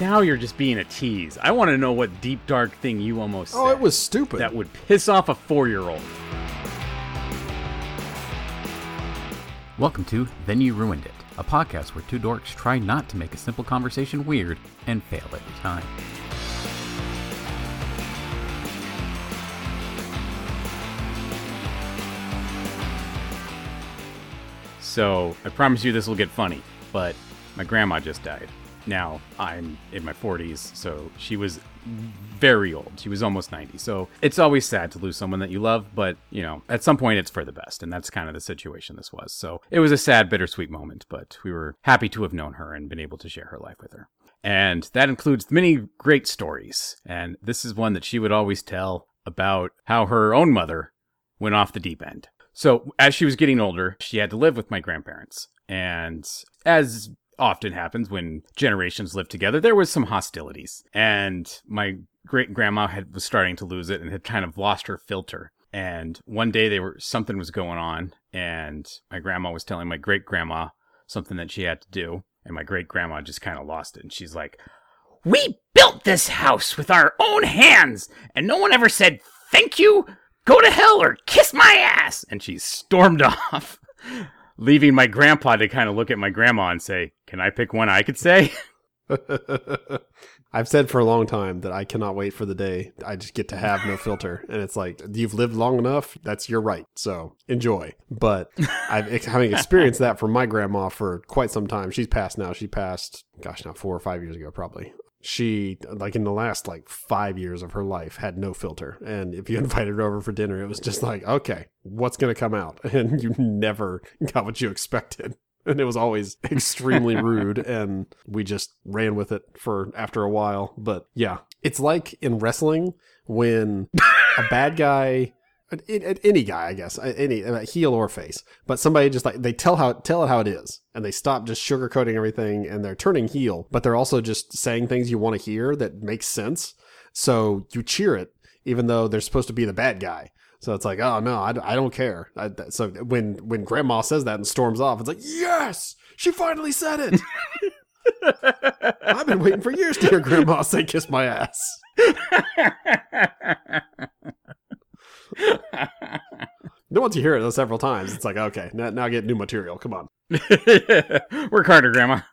now you're just being a tease. I want to know what deep dark thing you almost Oh, said it was stupid. that would piss off a four year old. Welcome to Then You Ruined It, a podcast where two dorks try not to make a simple conversation weird and fail every time. So, I promise you this will get funny, but my grandma just died. Now, I'm in my 40s, so she was very old. She was almost 90. So, it's always sad to lose someone that you love, but, you know, at some point it's for the best, and that's kind of the situation this was. So, it was a sad, bittersweet moment, but we were happy to have known her and been able to share her life with her. And that includes many great stories, and this is one that she would always tell about how her own mother went off the deep end. So, as she was getting older, she had to live with my grandparents. And as often happens when generations live together, there was some hostilities. And my great grandma had was starting to lose it and had kind of lost her filter. And one day they were something was going on and my grandma was telling my great grandma something that she had to do. And my great grandma just kind of lost it. And she's like, We built this house with our own hands, and no one ever said thank you go to hell or kiss my ass. And she stormed off, leaving my grandpa to kind of look at my grandma and say, Can I pick one I could say? I've said for a long time that I cannot wait for the day I just get to have no filter. And it's like, you've lived long enough. That's your right. So enjoy. But I've having experienced that from my grandma for quite some time. She's passed now. She passed, gosh, now four or five years ago, probably. She, like in the last like five years of her life, had no filter. And if you invited her over for dinner, it was just like, okay, what's going to come out? And you never got what you expected and it was always extremely rude and we just ran with it for after a while. But yeah it's like in wrestling when a bad guy any guy i guess any heel or face but somebody just like they tell how tell it how it is and they stop just sugarcoating everything and they're turning heel but they're also just saying things you want to hear that makes sense. So you cheer it even though they're supposed to be the bad guy so it's like, oh no, I, I don't care. I, that- so when when Grandma says that and storms off, it's like, yes, she finally said it. I've been waiting for years to hear Grandma say "kiss my ass." Then once you hear it several times, it's like, okay, now, now get new material. Come on. Work harder, Grandma.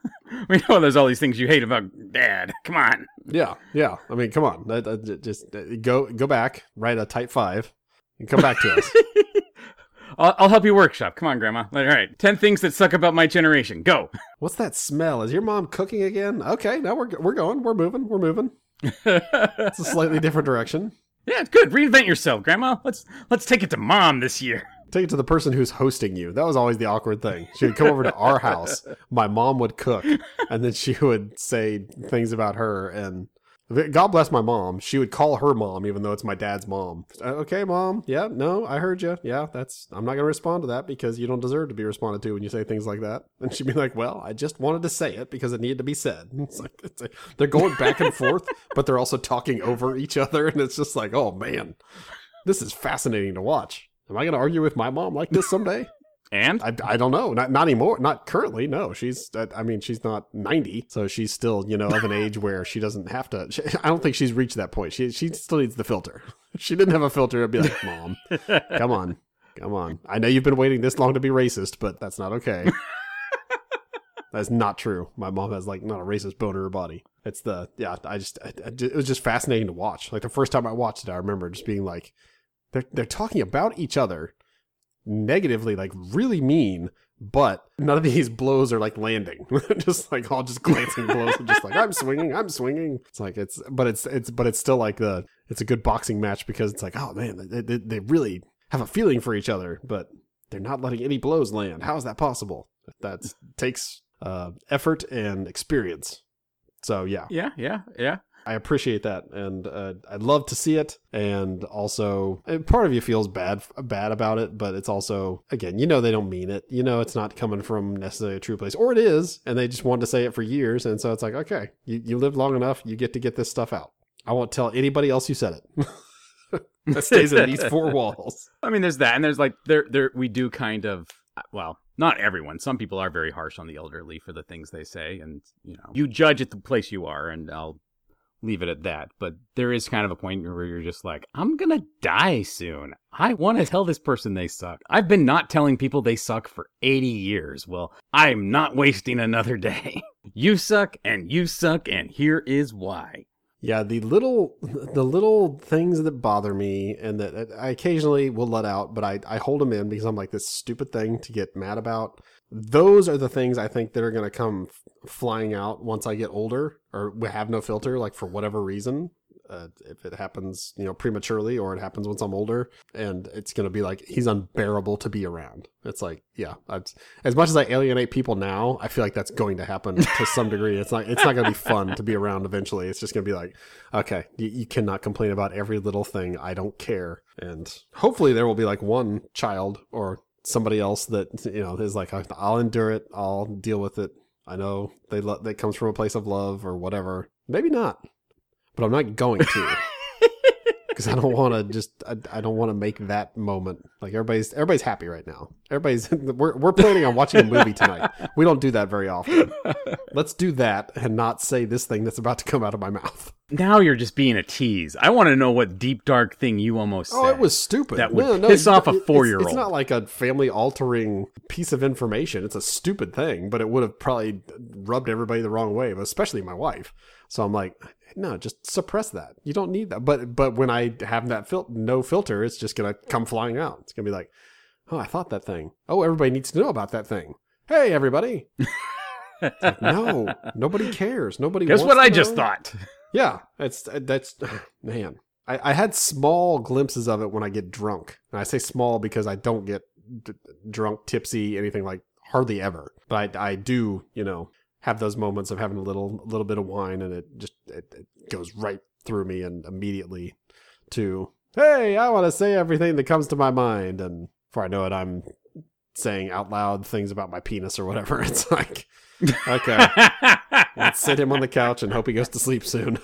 We know there's all these things you hate about Dad. Come on. Yeah, yeah. I mean, come on. That- that- j- Just go go back, write a type five, and come back to us. I'll, I'll help you workshop. Come on, Grandma. All right. 10 things that suck about my generation. Go. What's that smell? Is your mom cooking again? Okay, now we're we're going. We're moving. We're moving. It's a slightly different direction. Yeah, it's good. Reinvent yourself, Grandma. Let's let's take it to Mom this year. Take it to the person who's hosting you. That was always the awkward thing. She would come over to our house. My mom would cook, and then she would say things about her. And God bless my mom. She would call her mom, even though it's my dad's mom. "Uh, Okay, mom. Yeah, no, I heard you. Yeah, that's. I'm not to respond to that because you don't deserve to be responded to when you say things like that. And she'd be like, "Well, I just wanted to say it because it needed to be said." It's like it's like they're going back and forth, but they're also talking over each other, and it's just like, oh man, this is fascinating to watch. Am I to argue with my mom like this someday? And I, I don't know. Not not anymore. Not currently. No, she's. I I mean, she's not ninety, so she's still you know of an age where she doesn't have to. She, I don't think she's reached that point. She she still needs the filter. If she didn't have a filter, I'd be like, Mom, come on, come on. I know you've been waiting this long to be racist, but that's not okay. That's not true. My mom has like not a racist bone in her body. It's the yeah. I just I, I ju- it was just fascinating to watch. Like the first time I watched it, I remember just being like, they're they're talking about each other negatively, like really mean, but none of these blows are like landing. just like all just glancing blows, and just like I'm swinging, I'm swinging. It's like it's, but it's it's but it's still like the it's a good boxing match because it's like oh man, they they, they really have a feeling for each other, but they're not letting any blows land. How is that possible? That takes uh, effort and experience. So yeah, yeah, yeah, yeah. I appreciate that, and uh, I'd love to see it. And also, uh, part of you feels bad bad about it, but it's also again, you know, they don't mean it. You know, it's not coming from necessarily a true place, or it is, and they just wanted to say it for years, and so it's like, okay, you you lived long enough, you get to get this stuff out. I won't tell anybody else you said it. that stays in these four walls. I mean, there's that, and there's like there, there. We do kind of well, not everyone. Some people are very harsh on the elderly for the things they say, and you know, you judge at the place you are, and I'll leave it at that. But there is kind of a point where you're just like, I'm gonna die soon. I want to tell this person they suck. I've been not telling people they suck for 80 years. Well, I'm not wasting another day. you suck, and you suck, and here is why. Yeah, the little the little things that bother me and that I occasionally will let out, but I, I hold them in because I'm like this stupid thing to get mad about. Those are the things I think that are going to come flying out once I get older or have no filter, like for whatever reason uh, if it happens, you know, prematurely or it happens once I'm older, and it's to be like he's unbearable to be around. It's like, yeah, as much as I alienate people now, I feel like that's going to happen to some degree. It's not, it's not to be fun to be around eventually. It's just to be like, okay, you, you cannot complain about every little thing. I don't care, and hopefully there will be like one child or somebody else that you know is like, I'll endure it, I'll deal with it. I know they lo- that comes from a place of love or whatever. Maybe not but I'm not going to because I don't want to just I, I don't want to make that moment like everybody's everybody's happy right now. Everybody's we're we're planning on watching a movie tonight. We don't do that very often. Let's do that and not say this thing that's about to come out of my mouth. Now you're just being a tease. I want to know what deep dark thing you almost oh, said. it was stupid. That would no, piss off a four year old. It's, it's not like a family altering piece of information. It's a stupid thing, but it would have probably rubbed everybody the wrong way, but especially my wife. So I'm like, no, just suppress that. You don't need that. But but when I have that fil- no filter, it's just gonna come flying out. It's gonna be like, oh, I thought that thing. Oh, everybody needs to know about that thing. Hey, everybody. like, no, nobody cares. Nobody. Guess what I know. just thought. Yeah, it's that's man. I, I had small glimpses of it when I get drunk, and I say small because I don't get d- drunk, tipsy, anything like hardly ever. But I, I do, you know, have those moments of having a little little bit of wine and it just it, it goes right through me and immediately to hey i want to say everything that comes to my mind. And before i know it i'm saying out loud things about my penis or whatever. It's like okay. Let's sit him on the couch and hope he goes to sleep soon.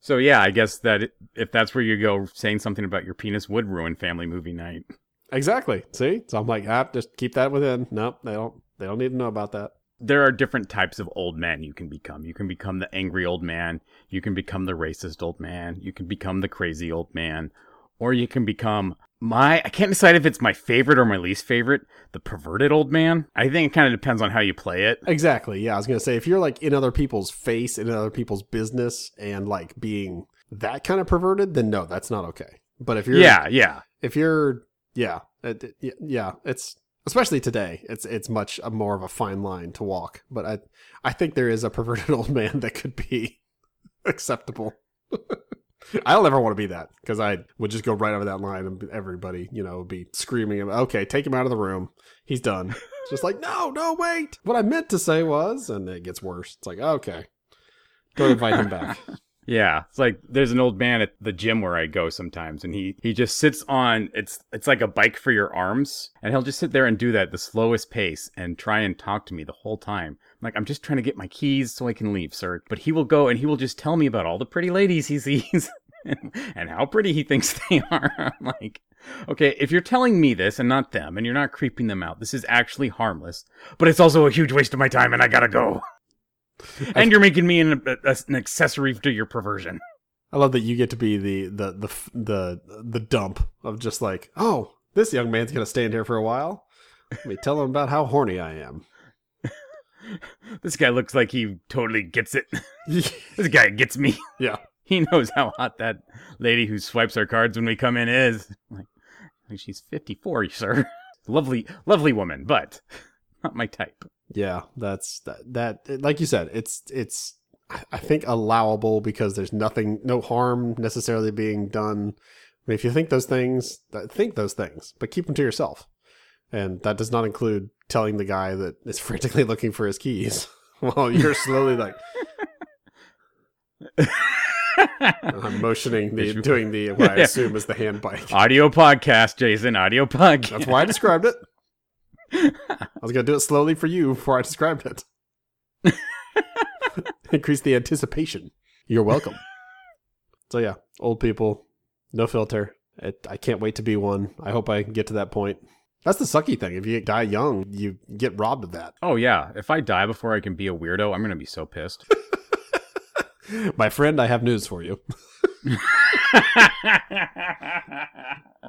So yeah i guess that if that's where you go saying something about your penis would ruin family movie night Exactly. See, so I'm like, ah, just keep that within. Nope, they don't. They don't need to know about that. There are different types of old men you can become. You can become the angry old man. You can become the racist old man. You can become the crazy old man, or you can become my. I can't decide if it's my favorite or my least favorite. The perverted old man. I think it kind of depends on how you play it. Exactly. Yeah, I was gonna say if you're like in other people's face, in other people's business, and like being that kind of perverted, then no, that's not okay. But if you're yeah, yeah, if you're yeah, it, yeah, it's especially today. It's it's much uh, more of a fine line to walk. But I I think there is a perverted old man that could be acceptable. I don't ever want to be that because I would just go right over that line and everybody, you know, would be screaming, "Okay, take him out of the room. He's done." Just like, no, no, wait. What I meant to say was, and it gets worse. It's like, okay, don't invite him back. Yeah, it's like there's an old man at the gym where I go sometimes, and he he just sits on it's it's like a bike for your arms, and he'll just sit there and do that the slowest pace and try and talk to me the whole time. I'm like I'm just trying to get my keys so I can leave, sir. But he will go and he will just tell me about all the pretty ladies he sees and, and how pretty he thinks they are. I'm like, okay, if you're telling me this and not them, and you're not creeping them out, this is actually harmless. But it's also a huge waste of my time, and I gotta go and you're making me an, a, an accessory to your perversion. I love that you get to be the the the the the dump of just like, oh, this young man's gonna stand here for a while. Let me tell him about how horny I am. this guy looks like he totally gets it. this guy gets me. Yeah. He knows how hot that lady who swipes our cards when we come in is. Like, like she's 54, sir. lovely, lovely woman, but not my type. Yeah, that's that, that like you said, it's it's I think allowable because there's nothing no harm necessarily being done. I mean, if you think those things, think those things, but keep them to yourself. And that does not include telling the guy that is frantically looking for his keys while you're slowly like I'm motioning the doing the what I assume is the hand bike. Audio podcast, Jason. Audio podcast. That's why I described it. I was gonna do it slowly for you before I described it. Increase the anticipation. You're welcome. So yeah, old people, no filter. It, I can't wait to be one. I hope I can get to that point. That's the sucky thing. If you die young, you get robbed of that. Oh yeah, if I die before I can be a weirdo, I'm gonna be so pissed. My friend, I have news for you.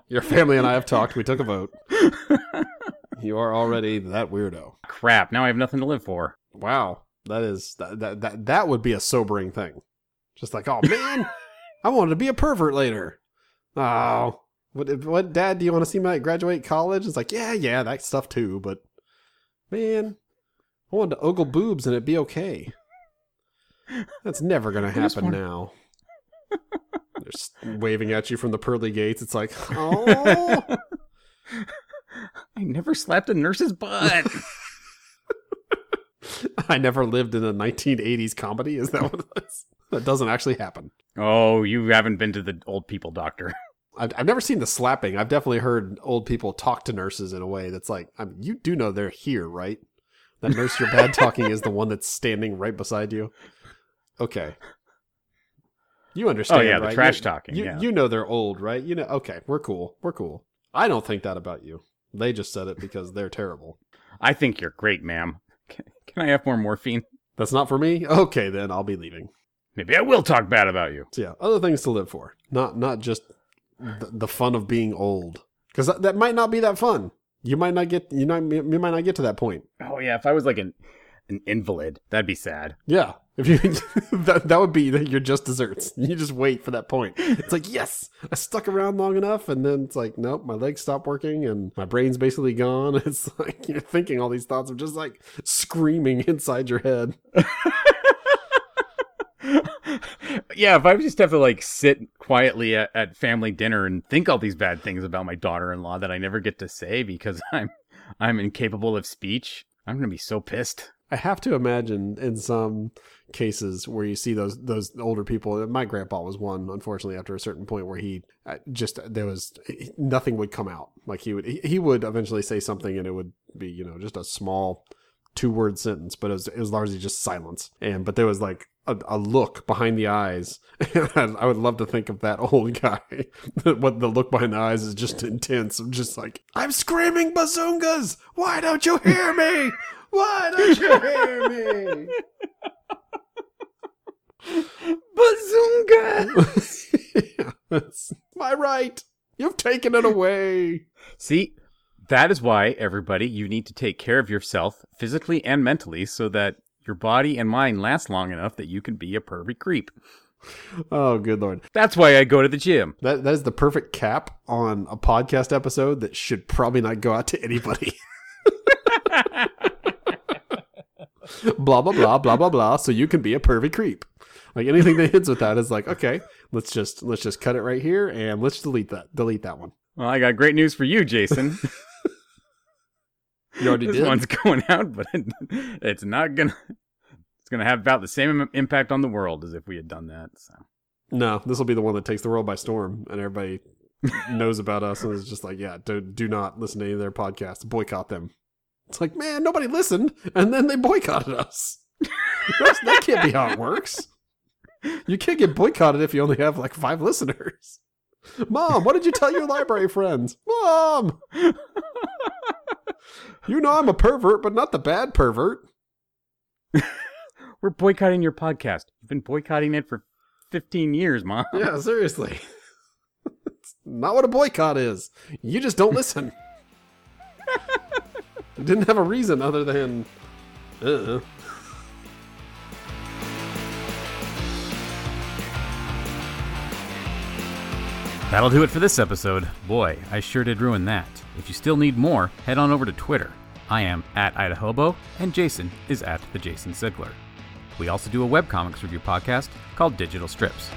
Your family and I have talked. We took a vote. You are already that weirdo. Crap! Now I have nothing to live for. Wow, that is that that that, that would be a sobering thing. Just like, oh man, I wanted to be a pervert later. Oh, what what dad? Do you want to see my graduate college? It's like, yeah, yeah, that stuff too. But man, I wanted to ogle boobs and it'd be okay. That's never gonna happen now. They're waving at you from the pearly gates. It's like, oh, I never slapped a nurse's butt. I never lived in a 1980s comedy. Is that what it is? That doesn't actually happen. oh, you haven't been to the old people doctor. I've, I've never seen the slapping. I've definitely heard old people talk to nurses in a way that's like, I mean, you do know they're here, right? That nurse you're bad talking is the one that's standing right beside you. Okay. You understand, Oh, yeah, the trash You- talking, You, yeah. you know they're old, right? You know, okay, we're cool. We're cool. I don't think that about you. They just said it because they're terrible. I think you're great, ma'am. Can, can I have more morphine? That's not for me? Okay, then I'll be leaving. Maybe I will talk bad about you. So yeah, other things to live for, not not just the, the fun of being old, because that, that might not be that fun. You might not get you know you might not get to that point. Oh yeah, if I was like an an invalid, that'd be sad. Yeah, if you that that would be that you're just desserts. You just wait for that point. It's like yes, I stuck around long enough, and then it's like nope, my legs stop working and my brain's basically gone. It's like you're thinking all these thoughts of just like screaming inside your head. yeah, if I just have to like sit quietly at, at family dinner and think all these bad things about my daughter-in-law that I never get to say because I'm I'm incapable of speech, I'm gonna be so pissed. I have to imagine in some cases where you see those those older people. My grandpa was one, unfortunately, after a certain point where he uh, just there was nothing would come out. Like he would he, he would eventually say something and it would be you know just a small two word sentence, but it was it was largely just silence. And but there was like a, a look behind the eyes. I would love to think of that old guy. what the look behind the eyes is just intense. I'm just like I'm screaming bazungas. Why don't you hear me? Why don't you hear me? Bazunga! yeah, that's my right. You've taken it away. See, that is why everybody, you need to take care of yourself physically and mentally so that your body and mind last long enough that you can be a pervy creep. Oh, good lord. That's why I go to the gym. That that is the perfect cap on a podcast episode that should probably not go out to anybody. blah blah blah blah blah blah. So you can be a pervy creep. Like anything that hits with that is like, okay, let's just let's just cut it right here and let's delete that. Delete that one. Well, I got great news for you, Jason. You already this did. one's going out, but it, it's not gonna. It's gonna have about the same im- impact on the world as if we had done that. So No, this will be the one that takes the world by storm, and everybody knows about us, and is just like, yeah, do, do not listen to any of their podcasts. Boycott them. It's like, man, nobody listened, and then they boycotted us. That's, that can't be how it works. You can't get boycotted if you only have like five listeners. Mom, what did you tell your library friends? Mom, you know I'm a pervert, but not the bad pervert. we're boycotting your podcast. You've been boycotting it for 15 years, mom. Yeah, seriously. It's not what a boycott is. You just don't listen. Didn't have a reason other than. Uh. That'll do it for this episode. Boy, I sure did ruin that. If you still need more, head on over to Twitter. I am at Idahobo, and Jason is at the Jason Sigler. We also do a webcomics review podcast called Digital Strips.